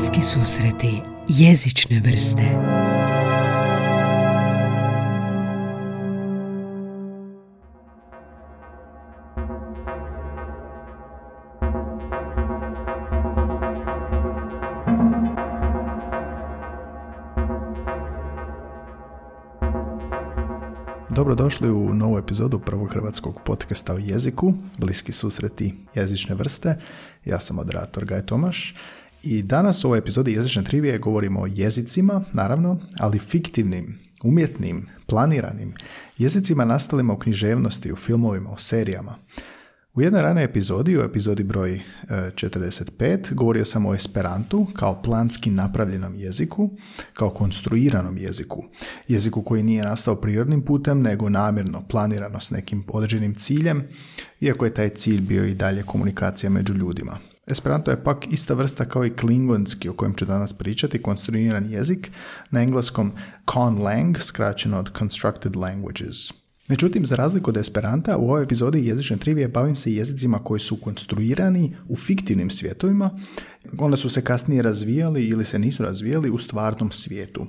Bliski susreti jezične vrste Dobrodošli u novu epizodu prvog hrvatskog podcasta o jeziku, bliski susreti jezične vrste. Ja sam moderator Gaj Tomaš i danas u ovoj epizodi jezične trivije govorimo o jezicima, naravno, ali fiktivnim, umjetnim, planiranim, jezicima nastalima u književnosti, u filmovima, u serijama. U jednoj ranoj epizodi, u epizodi broj 45, e, govorio sam o Esperantu kao planski napravljenom jeziku, kao konstruiranom jeziku. Jeziku koji nije nastao prirodnim putem, nego namjerno, planirano s nekim određenim ciljem, iako je taj cilj bio i dalje komunikacija među ljudima. Esperanto je pak ista vrsta kao i klingonski o kojem ću danas pričati, konstruiran jezik, na engleskom conlang, skraćeno od constructed languages. Međutim, za razliku od Esperanta, u ovoj epizodi jezične trivije bavim se jezicima koji su konstruirani u fiktivnim svjetovima, onda su se kasnije razvijali ili se nisu razvijali u stvarnom svijetu.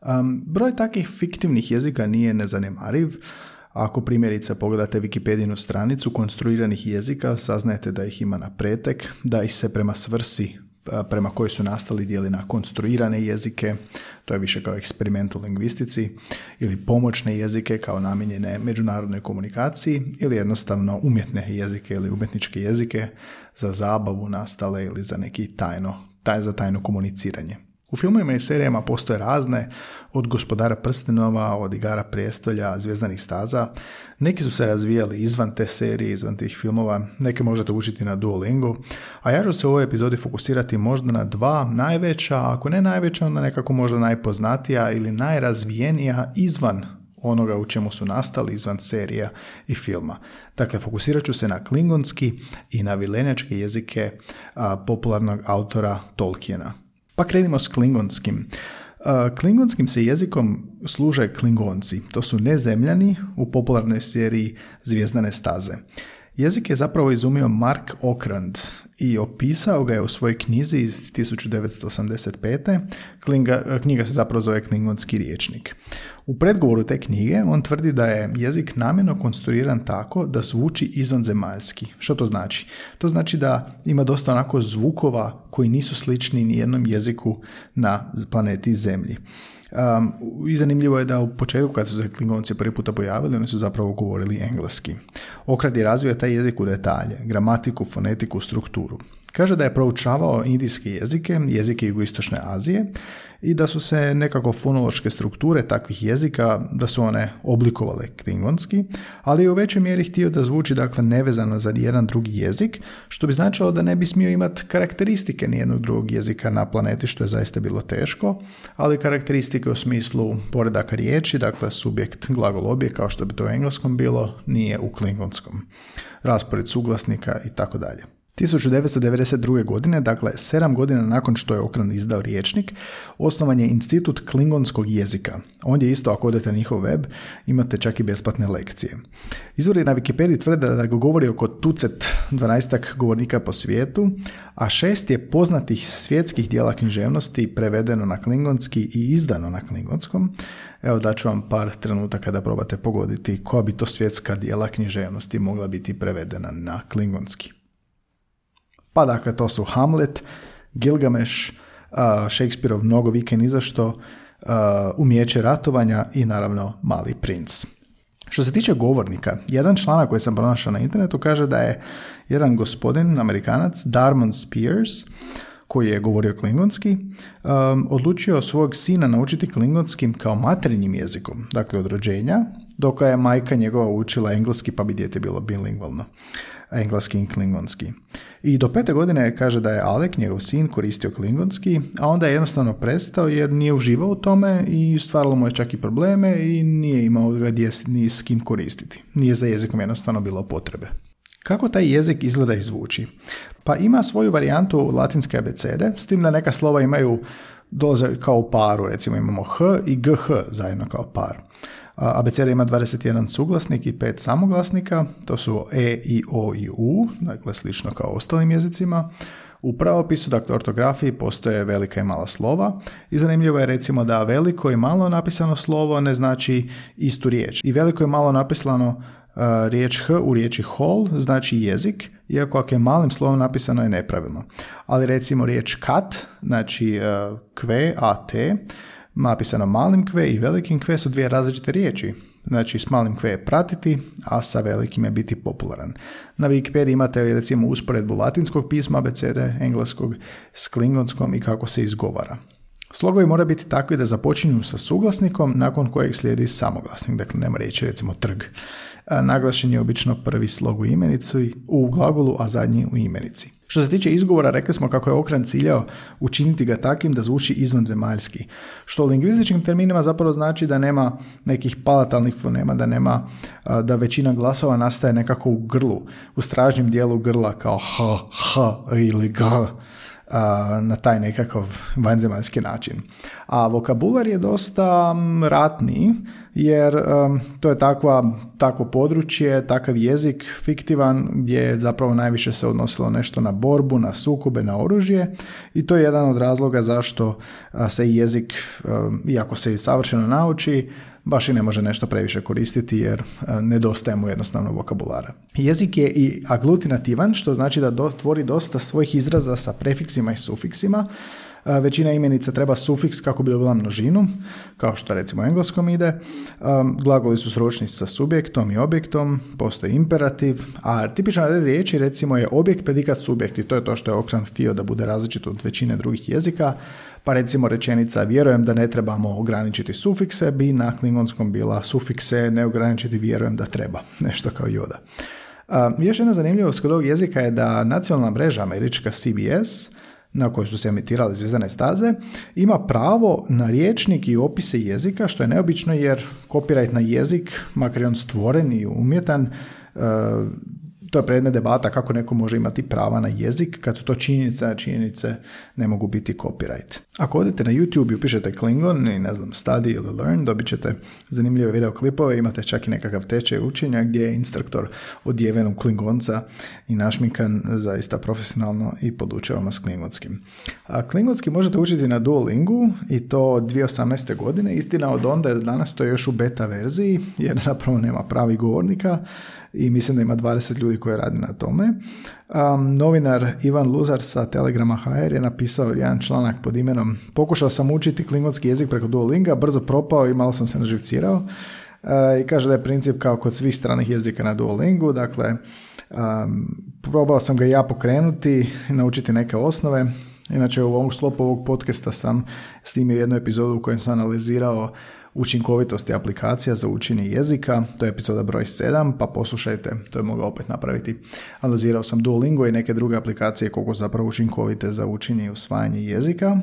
Um, broj takvih fiktivnih jezika nije nezanemariv. Ako primjerice pogledate Wikipedijnu stranicu konstruiranih jezika, saznajete da ih ima na pretek, da ih se prema svrsi prema kojoj su nastali dijeli na konstruirane jezike, to je više kao eksperiment u lingvistici, ili pomoćne jezike kao namijenjene međunarodnoj komunikaciji, ili jednostavno umjetne jezike ili umjetničke jezike za zabavu nastale ili za neki tajno, taj, za tajno komuniciranje. U filmovima i serijama postoje razne, od gospodara prstenova, od igara prijestolja, zvijezdanih staza. Neki su se razvijali izvan te serije, izvan tih filmova, neke možete učiti na Duolingu, a ja ću se u ovoj epizodi fokusirati možda na dva najveća, ako ne najveća, onda nekako možda najpoznatija ili najrazvijenija izvan onoga u čemu su nastali izvan serija i filma. Dakle, fokusirat ću se na klingonski i na vilenjačke jezike popularnog autora Tolkiena. Pa krenimo s klingonskim. Klingonskim se jezikom služe klingonci. To su nezemljani u popularnoj seriji Zvijezdane staze. Jezik je zapravo izumio Mark Okrand i opisao ga je u svojoj knjizi iz 1985. Klinga, knjiga se zapravo zove Klingonski riječnik. U predgovoru te knjige on tvrdi da je jezik namjerno konstruiran tako da zvuči izvanzemaljski. Što to znači? To znači da ima dosta onako zvukova koji nisu slični ni jednom jeziku na planeti Zemlji. Um, I zanimljivo je da u početku kad su se klingonci prvi puta pojavili, oni su zapravo govorili engleski. Okrad je razvio taj jezik u detalje, gramatiku, fonetiku, strukturu. Kaže da je proučavao indijske jezike, jezike jugoistočne Azije i da su se nekako fonološke strukture takvih jezika, da su one oblikovale klingonski, ali je u većoj mjeri htio da zvuči dakle nevezano za jedan drugi jezik, što bi značilo da ne bi smio imati karakteristike nijednog drugog jezika na planeti, što je zaista bilo teško, ali karakteristike u smislu poredaka riječi, dakle subjekt, glagol, objekt, kao što bi to u engleskom bilo, nije u klingonskom. Raspored suglasnika i tako dalje. 1992. godine, dakle sedam godina nakon što je Okran izdao riječnik, osnovan je institut klingonskog jezika. Ondje isto, ako odete na njihov web, imate čak i besplatne lekcije. Izvori na Wikipediji tvrde da govori oko tucet 12 govornika po svijetu, a šest je poznatih svjetskih dijela književnosti prevedeno na klingonski i izdano na klingonskom. Evo daću vam par trenutaka da probate pogoditi koja bi to svjetska dijela književnosti mogla biti prevedena na klingonski. Pa dakle, to su Hamlet, Gilgamesh, uh, Shakespeareov mnogo vike ni zašto, uh, umjeće ratovanja i naravno Mali princ. Što se tiče govornika, jedan članak koji sam pronašao na internetu kaže da je jedan gospodin, amerikanac, Darmon Spears, koji je govorio klingonski, um, odlučio svog sina naučiti klingonskim kao materinjim jezikom, dakle od rođenja, dok je majka njegova učila engleski pa bi dijete bilo bilingvalno engleski i klingonski. I do pete godine kaže da je Alek, njegov sin, koristio klingonski, a onda je jednostavno prestao jer nije uživao u tome i stvaralo mu je čak i probleme i nije imao ga gdje ni s kim koristiti. Nije za jezikom jednostavno bilo potrebe. Kako taj jezik izgleda i zvuči? Pa ima svoju varijantu latinske abecede, s tim da neka slova imaju dolaze kao paru, recimo imamo H i GH zajedno kao par. Abeceda ima 21 suglasnik i 5 samoglasnika, to su E, I, O i U, dakle slično kao ostalim jezicima. U pravopisu, dakle ortografiji, postoje velika i mala slova i zanimljivo je recimo da veliko i malo napisano slovo ne znači istu riječ. I veliko i malo napisano uh, riječ H u riječi hol znači jezik, iako ako je malim slovom napisano je nepravilno. Ali recimo riječ kat, znači uh, kve, at, napisano malim kve i velikim kve su dvije različite riječi. Znači s malim kve je pratiti, a sa velikim je biti popularan. Na Wikipedia imate recimo usporedbu latinskog pisma abecede, engleskog s klingonskom i kako se izgovara. Slogovi mora biti takvi da započinju sa suglasnikom nakon kojeg slijedi samoglasnik, dakle nema riječi recimo trg. Naglašen je obično prvi slog u imenici, u glagolu, a zadnji u imenici. Što se tiče izgovora, rekli smo kako je okran ciljao učiniti ga takim da zvuči izvanzemaljski, što u lingvističkim terminima zapravo znači da nema nekih palatalnih fonema, da nema, da većina glasova nastaje nekako u grlu, u stražnjem dijelu grla kao h, h ili g na taj nekakav vanzemaljski način. A vokabular je dosta ratniji jer to je takva, takvo područje, takav jezik fiktivan gdje zapravo najviše se odnosilo nešto na borbu, na sukobe, na oružje i to je jedan od razloga zašto se jezik, iako se i savršeno nauči, baš i ne može nešto previše koristiti jer nedostaje mu jednostavno vokabulara. Jezik je i aglutinativan, što znači da tvori dosta svojih izraza sa prefiksima i sufiksima, Većina imenica treba sufiks kako bi dobila množinu, kao što recimo u engleskom ide. Glagoli su sročni sa subjektom i objektom, postoji imperativ, a tipična red riječi recimo je objekt, predikat, subjekt i to je to što je Okran htio da bude različito od većine drugih jezika. Pa recimo rečenica vjerujem da ne trebamo ograničiti sufikse bi na klingonskom bila sufikse ne ograničiti vjerujem da treba. Nešto kao joda. još jedna zanimljivost kod ovog jezika je da nacionalna mreža američka CBS na kojoj su se emitirale zvijezdane staze, ima pravo na riječnik i opise jezika, što je neobično jer copyright na jezik, makar je on stvoren i umjetan, e, to je predmet debata kako neko može imati prava na jezik kad su to činjenice, a činjenice ne mogu biti copyright. Ako odete na YouTube i upišete Klingon i ne znam study ili learn, dobit ćete zanimljive videoklipove, imate čak i nekakav tečaj učenja gdje je instruktor odjeven u Klingonca i našmikan zaista profesionalno i podučava vas Klingonskim. A Klingonski možete učiti na Duolingu i to od 2018. godine, istina od onda do danas to je još u beta verziji jer zapravo nema pravi govornika, i mislim da ima 20 ljudi koji radi na tome. Um, novinar Ivan Luzar sa Telegrama HR je napisao jedan članak pod imenom Pokušao sam učiti klingonski jezik preko Duolinga, brzo propao i malo sam se naživcirao. Uh, I kaže da je princip kao kod svih stranih jezika na Duolingu, dakle um, probao sam ga ja pokrenuti i naučiti neke osnove. Inače u ovom slopu ovog podcasta sam snimio jednu epizodu u kojoj sam analizirao učinkovitosti aplikacija za učenje jezika, to je epizoda broj 7, pa poslušajte, to je mogao opet napraviti. Analizirao sam Duolingo i neke druge aplikacije koliko zapravo učinkovite za učenje i usvajanje jezika.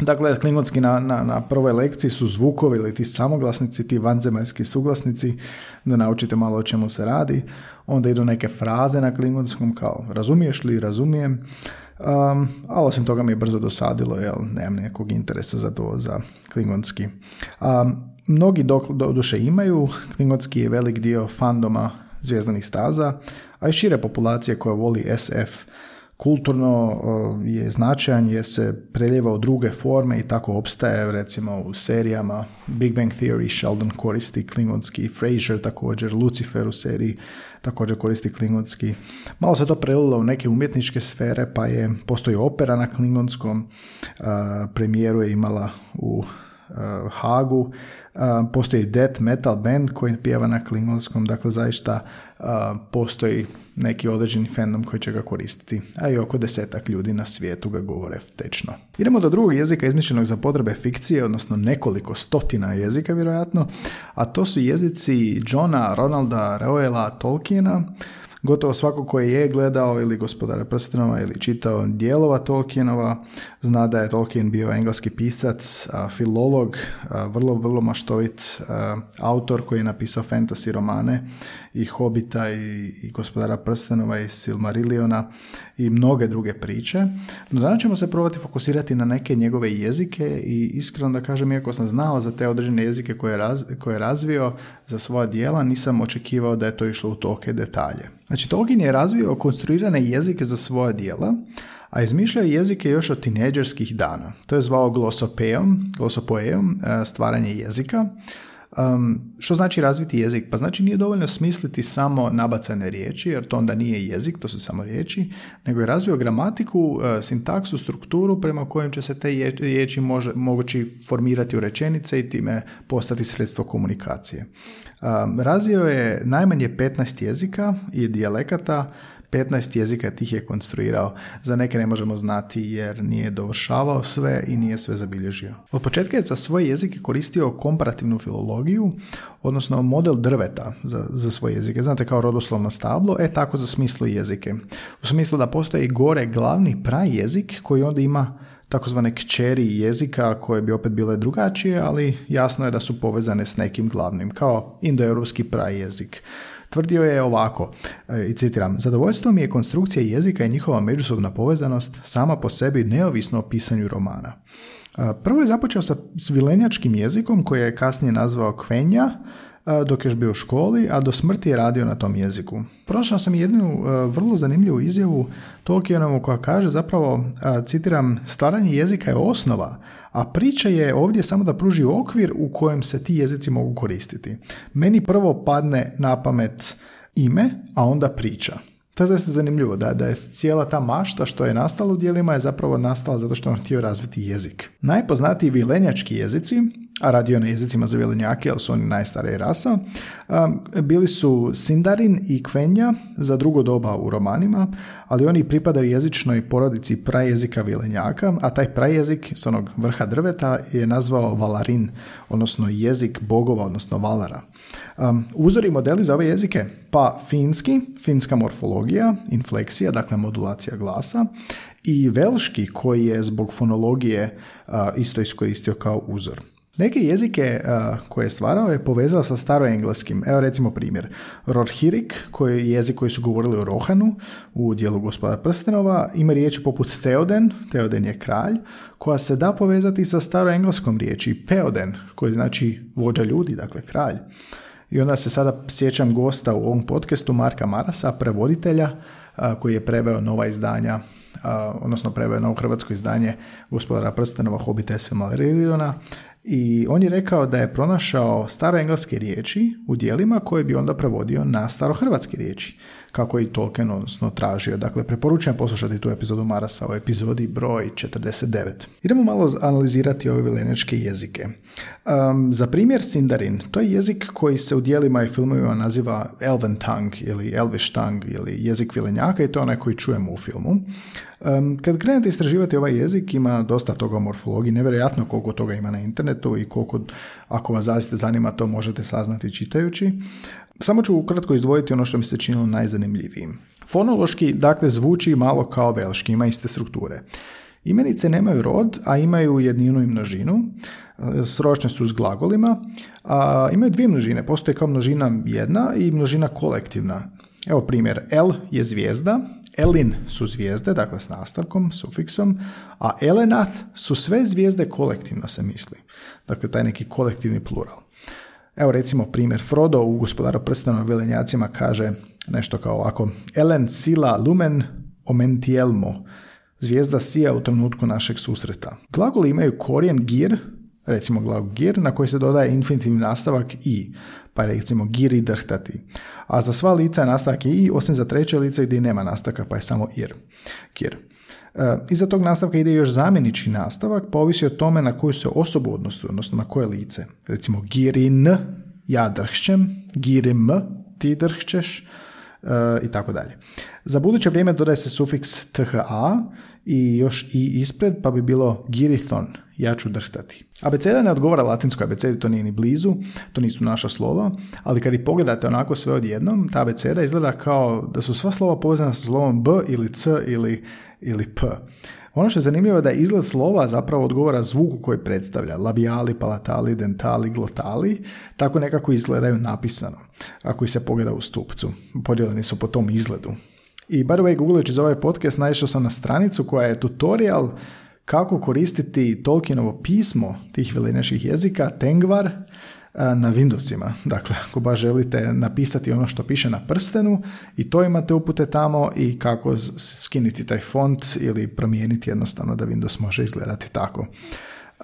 Dakle, klingonski na, na, na prvoj lekciji su zvukovi ili ti samoglasnici, ti vanzemaljski suglasnici, da naučite malo o čemu se radi. Onda idu neke fraze na klingonskom kao razumiješ li, razumijem. Um, ali osim toga mi je brzo dosadilo, jer nemam nekog interesa za to, za klingonski. Um, Mnogi do, do duše imaju, klingonski je velik dio fandoma zvijezdanih staza, a i šire populacije koja voli SF kulturno je značajan jer se preljeva u druge forme i tako opstaje recimo u serijama Big Bang Theory Sheldon koristi klingonski, Frasier također, Lucifer u seriji također koristi klingonski. Malo se to prelilo u neke umjetničke sfere pa je postoji opera na klingonskom, premijeru je imala u Hagu. Uh, postoji death metal band koji pjeva na klingonskom, dakle zaista uh, postoji neki određeni fandom koji će ga koristiti, a i oko desetak ljudi na svijetu ga govore tečno. Idemo do drugog jezika izmišljenog za potrebe fikcije, odnosno nekoliko stotina jezika vjerojatno, a to su jezici Johna, Ronalda, Reuela, Tolkiena, Gotovo svako koji je gledao ili gospodara prstenova ili čitao dijelova Tolkienova zna da je Tolkien bio engleski pisac, filolog, vrlo, vrlo maštovit autor koji je napisao fantasy romane i Hobita i, i gospodara prstenova i Silmarilliona i mnoge druge priče. No danas ćemo se probati fokusirati na neke njegove jezike i iskreno da kažem, iako sam znao za te određene jezike koje je, raz, koje je razvio za svoja dijela, nisam očekivao da je to išlo u toke detalje. Znači, Tolkien je razvio konstruirane jezike za svoja dijela, a izmišljao jezike još od tineđerskih dana. To je zvao glosopeom, glosopoeom, e, stvaranje jezika. Um, što znači razviti jezik? Pa znači nije dovoljno smisliti samo nabacane riječi, jer to onda nije jezik, to su samo riječi, nego je razvio gramatiku, uh, sintaksu, strukturu prema kojem će se te riječi može, mogući formirati u rečenice i time postati sredstvo komunikacije. Um, razvio je najmanje 15 jezika i dijalekata, 15 jezika tih je konstruirao. Za neke ne možemo znati jer nije dovršavao sve i nije sve zabilježio. Od početka je za svoje jezike koristio komparativnu filologiju, odnosno model drveta za, za svoje jezike. Znate kao rodoslovno stablo, e tako za smislu jezike. U smislu da postoji gore glavni jezik koji onda ima takozvane kćeri jezika koje bi opet bile drugačije, ali jasno je da su povezane s nekim glavnim, kao indoeuropski jezik. Tvrdio je ovako, e, i citiram, zadovoljstvo mi je konstrukcija jezika i njihova međusobna povezanost sama po sebi neovisno o pisanju romana. E, prvo je započeo sa svilenjačkim jezikom koji je kasnije nazvao kvenja, dok je bio u školi, a do smrti je radio na tom jeziku. Pronašao sam jednu vrlo zanimljivu izjavu Tolkienovu koja kaže zapravo, citiram, stvaranje jezika je osnova, a priča je ovdje samo da pruži okvir u kojem se ti jezici mogu koristiti. Meni prvo padne na pamet ime, a onda priča. To je zaista zanimljivo, da, da je cijela ta mašta što je nastala u dijelima je zapravo nastala zato što on htio razviti jezik. Najpoznatiji vilenjački jezici a radio na jezicima za vilenjake, jer su oni najstarija rasa. Bili su Sindarin i Kvenja za drugo doba u romanima, ali oni pripadaju jezičnoj porodici prajezika vilenjaka, a taj prajezik s onog vrha drveta je nazvao Valarin, odnosno jezik bogova, odnosno Valara. uzori modeli za ove jezike? Pa finski, finska morfologija, infleksija, dakle modulacija glasa, i velški koji je zbog fonologije isto iskoristio kao uzor. Neke jezike koje je stvarao je povezao sa staroengleskim. Evo recimo primjer. Rorhirik, koji je jezik koji su govorili o Rohanu u dijelu gospoda prstenova, ima riječ poput Theoden, Theoden je kralj, koja se da povezati sa staroengleskom riječi Peoden, koji znači vođa ljudi, dakle kralj. I onda se sada sjećam gosta u ovom podcastu Marka Marasa, prevoditelja, koji je preveo nova izdanja odnosno preveo novo hrvatsko izdanje gospodara prstenova Hobita Silmarillona i on je rekao da je pronašao staroengleske riječi u dijelima koje bi onda prevodio na starohrvatske riječi, kako je i Tolkien odnosno tražio. Dakle, preporučujem poslušati tu epizodu Marasa o epizodi broj 49. Idemo malo analizirati ove vilenečke jezike. Um, za primjer Sindarin, to je jezik koji se u dijelima i filmovima naziva Elven tongue ili Elvish tongue ili jezik vilenjaka i to je onaj koji čujemo u filmu. Um, kad krenete istraživati ovaj jezik, ima dosta toga o morfologiji, nevjerojatno koliko toga ima na internetu i koliko, ako vas zaista zanima, to možete saznati čitajući. Samo ću ukratko izdvojiti ono što mi se činilo najzanimljivijim. Fonološki, dakle, zvuči malo kao velški, ima iste strukture. Imenice nemaju rod, a imaju jedninu i množinu, sročne su s glagolima, a imaju dvije množine, postoji kao množina jedna i množina kolektivna. Evo primjer, L je zvijezda, Elin su zvijezde, dakle s nastavkom, sufiksom, a Elenath su sve zvijezde kolektivno se misli. Dakle, taj neki kolektivni plural. Evo recimo primjer Frodo u gospodaru prstena velenjacima kaže nešto kao ovako Elen sila lumen omentielmo zvijezda sija u trenutku našeg susreta. Glagoli imaju korijen gir, recimo glagol gir, na koji se dodaje infinitivni nastavak i, pa recimo giri drhtati. A za sva lica je nastavak i, osim za treće lice gdje nema nastavka, pa je samo ir, kir. E, iza tog nastavka ide još zamjenični nastavak, pa ovisi o tome na koju se osobu odnosu, odnosno na koje lice. Recimo girin, ja drhćem, girim, ti drhćeš, e, i tako dalje. Za buduće vrijeme dodaje se sufiks tha i još i ispred, pa bi bilo girithon, ja ću drhtati. Abeceda ne odgovara latinskoj abecedi, to nije ni blizu, to nisu naša slova, ali kad i pogledate onako sve odjednom, ta abeceda izgleda kao da su sva slova povezana sa slovom b ili c ili, ili p. Ono što je zanimljivo je da izgled slova zapravo odgovara zvuku koji predstavlja. Labiali, palatali, dentali, glotali, tako nekako izgledaju napisano. Ako ih se pogleda u stupcu. Podijeljeni su po tom izgledu. I by the way, googleći za ovaj podcast, naišao sam na stranicu koja je tutorial kako koristiti Tolkienovo pismo tih vilineških jezika, Tengvar, na Windowsima. Dakle, ako baš želite napisati ono što piše na prstenu i to imate upute tamo i kako skiniti taj font ili promijeniti jednostavno da Windows može izgledati tako.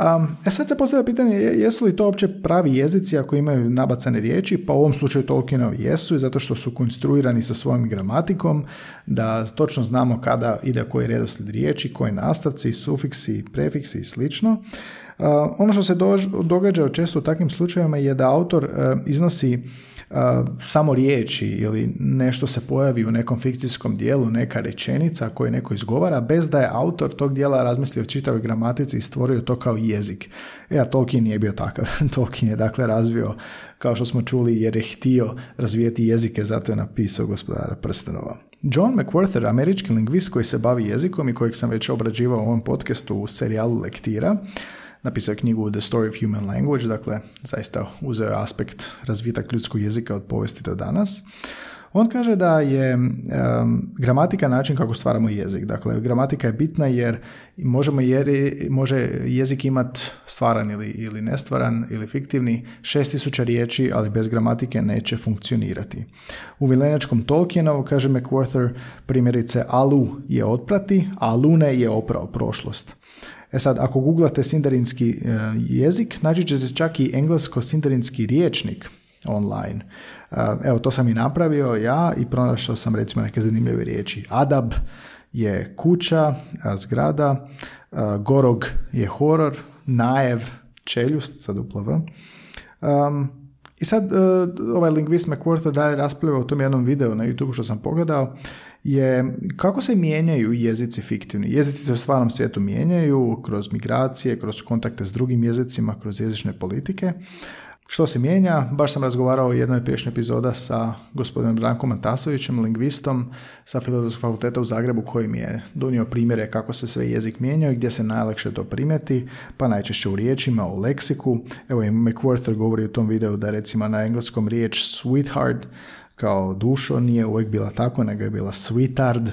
Um, e sad se postavlja pitanje jesu li to uopće pravi jezici ako imaju nabacane riječi, pa u ovom slučaju Tolkienovi jesu zato što su konstruirani sa svojim gramatikom, da točno znamo kada ide koji redoslijed riječi, koji nastavci, sufiksi, prefiksi i slično. Ono što se događa često u takvim slučajevima je da autor e, iznosi samo riječi ili nešto se pojavi u nekom fikcijskom dijelu, neka rečenica koju neko izgovara, bez da je autor tog dijela razmislio o čitavoj gramatici i stvorio to kao jezik. E, a Tolkien nije bio takav. Tolkien je dakle razvio, kao što smo čuli, jer je htio razvijeti jezike, zato je napisao gospodara prstenova. John McWhorter, američki lingvist koji se bavi jezikom i kojeg sam već obrađivao u ovom podcastu u serijalu Lektira, napisao knjigu The Story of Human Language, dakle zaista uzeo aspekt razvitak ljudskog jezika od povijesti do danas. On kaže da je gramatika način kako stvaramo jezik. Dakle, gramatika je bitna jer možemo jer, može jezik imati stvaran ili, ili nestvaran ili fiktivni 6000 riječi, ali bez gramatike neće funkcionirati. U vilenjačkom Tolkienovu, kaže McWhorter, primjerice alu je otprati, a lune je oprao prošlost. E sad, ako googlate sindarinski e, jezik, naći ćete čak i englesko-sindarinski riječnik online. E, evo, to sam i napravio ja i pronašao sam recimo neke zanimljive riječi. Adab je kuća, zgrada, gorog je horor, najev, čeljust, sad duplo I sad, e, ovaj lingvist McWhorter dalje raspravlja u tom jednom videu na YouTube što sam pogledao, je kako se mijenjaju jezici fiktivni. Jezici se u stvarnom svijetu mijenjaju kroz migracije, kroz kontakte s drugim jezicima, kroz jezične politike. Što se mijenja? Baš sam razgovarao u jednoj priješnjoj epizoda sa gospodinom Brankom Matasovićem, lingvistom sa Filozofskog fakulteta u Zagrebu koji mi je donio primjere kako se sve jezik mijenja i gdje se najlakše to primjeti, pa najčešće u riječima, u leksiku. Evo i McWhorter govori u tom videu da recimo na engleskom riječ sweetheart kao dušo nije uvijek bila tako, nego je bila sweetard,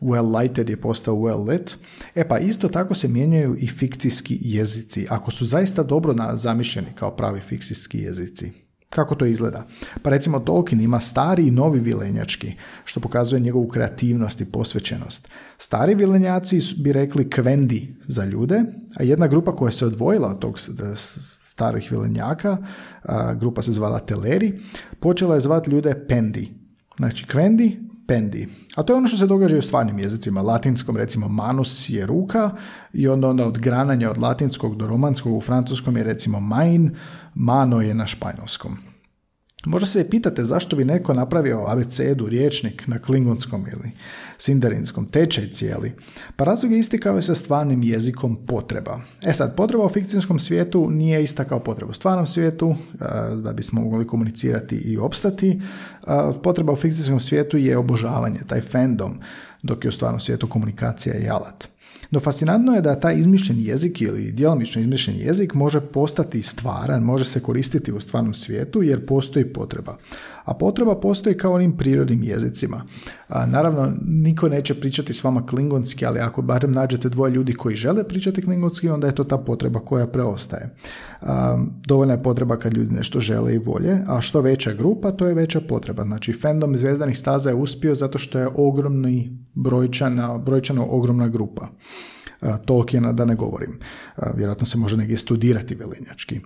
well lighted je postao well lit. E pa isto tako se mijenjaju i fikcijski jezici, ako su zaista dobro zamišljeni kao pravi fikcijski jezici. Kako to izgleda? Pa recimo Tolkien ima stari i novi vilenjački, što pokazuje njegovu kreativnost i posvećenost. Stari vilenjaci bi rekli kvendi za ljude, a jedna grupa koja se odvojila od tog starih vilenjaka, grupa se zvala Teleri, počela je zvati ljude Pendi. Znači Kvendi, Pendi. A to je ono što se događa i u stvarnim jezicima. Latinskom recimo manus je ruka i onda, onda od grananja od latinskog do romanskog u francuskom je recimo main, mano je na španjolskom. Možda se pitate zašto bi neko napravio abecedu, riječnik na klingonskom ili sindarinskom, tečaj cijeli. Pa razlog je isti kao i sa stvarnim jezikom potreba. E sad, potreba u fikcijskom svijetu nije ista kao potreba u stvarnom svijetu, da bismo mogli komunicirati i opstati. Potreba u fikcijskom svijetu je obožavanje, taj fandom, dok je u stvarnom svijetu komunikacija i alat. No fascinantno je da taj izmišljeni jezik ili djelomično izmišljeni jezik može postati stvaran, može se koristiti u stvarnom svijetu jer postoji potreba. A potreba postoji kao onim prirodnim jezicima. A, naravno, niko neće pričati s vama klingonski, ali ako barem nađete dvoje ljudi koji žele pričati klingonski, onda je to ta potreba koja preostaje. A, dovoljna je potreba kad ljudi nešto žele i volje, a što veća grupa, to je veća potreba. Znači, fandom Zvezdanih staza je uspio zato što je ogromni brojčana, brojčano ogromna grupa. Tolkiena da ne govorim. Vjerojatno se može negdje studirati velinjački.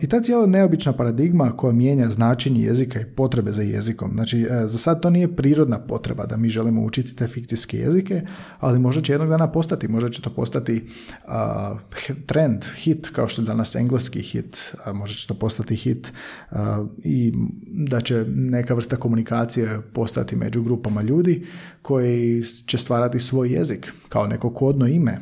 I ta cijela neobična paradigma koja mijenja značenje jezika i potrebe za jezikom. Znači, e, za sad to nije prirodna potreba da mi želimo učiti te fikcijske jezike, ali možda će jednog dana postati, možda će to postati trend, hit, kao što je danas engleski hit, možda će to postati hit i da će neka vrsta komunikacije postati među grupama ljudi koji će stvarati svoj jezik kao neko kodno ime.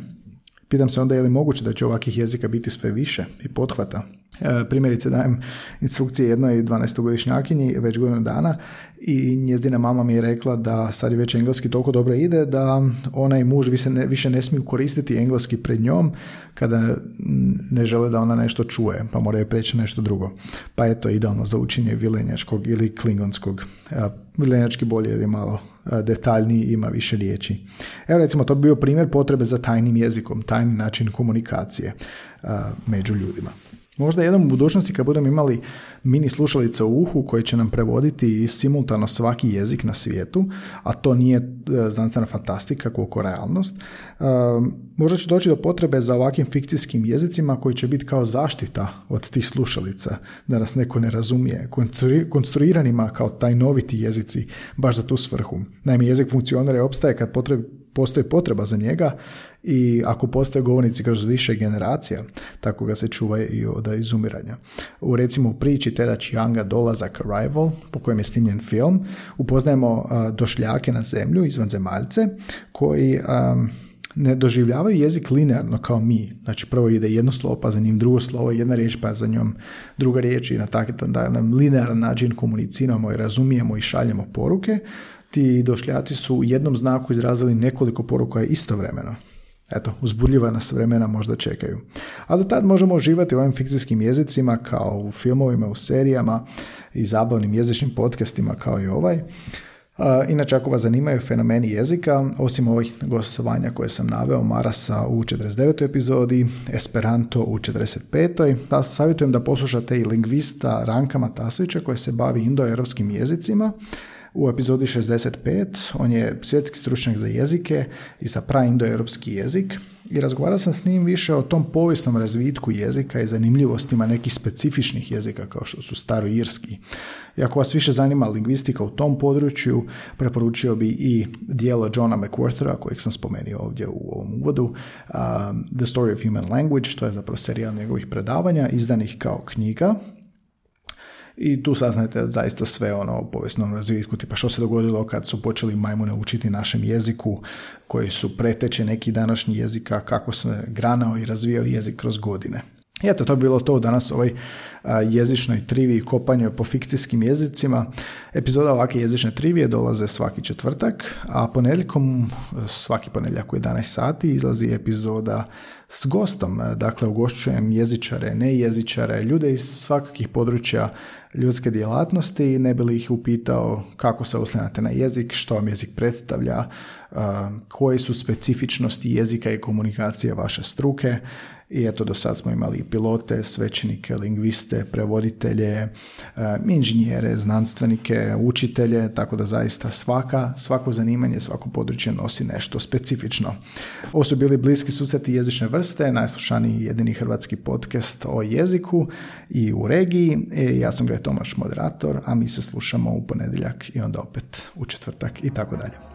Pitam se onda je li moguće da će ovakvih jezika biti sve više i pothvata. E, primjerice dajem instrukcije jednoj 12-godišnjakinji već godinu dana i njezina mama mi je rekla da sad je već engleski toliko dobro ide da ona i muž više ne, više ne smiju koristiti engleski pred njom kada ne žele da ona nešto čuje, pa moraju preći nešto drugo. Pa je to idealno za učenje vilenjačkog ili klingonskog. E, vilenjački bolje je malo detaljniji, ima više riječi. Evo recimo, to bi bio primjer potrebe za tajnim jezikom, tajni način komunikacije među ljudima. Možda jednom u budućnosti kad budemo imali mini slušalice u uhu koji će nam prevoditi simultano svaki jezik na svijetu, a to nije e, znanstvena fantastika koliko realnost, e, možda će doći do potrebe za ovakvim fikcijskim jezicima koji će biti kao zaštita od tih slušalica, da nas neko ne razumije, konstruiranima kao tajnoviti jezici baš za tu svrhu. Naime, jezik funkcionira i opstaje kad postoji potreba za njega i ako postoje govornici kroz više generacija, tako ga se čuva i od izumiranja. U recimo priči Teda Chianga Dolazak Arrival, po kojem je snimljen film, upoznajemo došljake na zemlju, izvanzemaljce, koji ne doživljavaju jezik linearno kao mi. Znači prvo ide jedno slovo, pa za njim drugo slovo, jedna riječ, pa za njom druga riječ i na takav nam linearan način komuniciramo i razumijemo i šaljemo poruke. Ti došljaci su u jednom znaku izrazili nekoliko poruka istovremeno. Eto, uzbudljiva nas vremena možda čekaju. A do tad možemo uživati u ovim fikcijskim jezicima kao u filmovima, u serijama i zabavnim jezičnim podcastima kao i ovaj. Inače, ako vas zanimaju fenomeni jezika, osim ovih gostovanja koje sam naveo, Marasa u 49. epizodi, Esperanto u 45. Da savjetujem da poslušate i lingvista Ranka Matasovića koji se bavi indoeuropskim jezicima u epizodi 65. On je svjetski stručnjak za jezike i za praindoeuropski jezik i razgovarao sam s njim više o tom povijesnom razvitku jezika i zanimljivostima nekih specifičnih jezika kao što su staroirski. I ako vas više zanima lingvistika u tom području, preporučio bi i dijelo Johna McWhortera, kojeg sam spomenuo ovdje u ovom uvodu, The Story of Human Language, to je zapravo serijal njegovih predavanja, izdanih kao knjiga, i tu saznajete zaista sve ono o povijesnom razvitku, tipa što se dogodilo kad su počeli majmune učiti našem jeziku, koji su preteče neki današnji jezika, kako se granao i razvijao jezik kroz godine. I eto, to bi bilo to danas ovoj jezičnoj trivi i kopanju po fikcijskim jezicima. Epizoda ovakve jezične trivije dolaze svaki četvrtak, a ponedjeljkom, svaki ponedjeljak u 11 sati, izlazi epizoda s gostom. Dakle, ugošćujem jezičare, ne jezičare, ljude iz svakakih područja ljudske djelatnosti, ne bi li ih upitao kako se oslanjate na jezik, što vam jezik predstavlja, koje su specifičnosti jezika i komunikacije vaše struke, i eto do sad smo imali pilote, svećenike, lingviste, prevoditelje, inženjere, znanstvenike, učitelje, tako da zaista svaka, svako zanimanje, svako područje nosi nešto specifično. Ovo su bili bliski susreti jezične vrste, najslušaniji jedini hrvatski podcast o jeziku i u regiji. E, ja sam ga Tomaš moderator, a mi se slušamo u ponedjeljak i onda opet u četvrtak i tako dalje.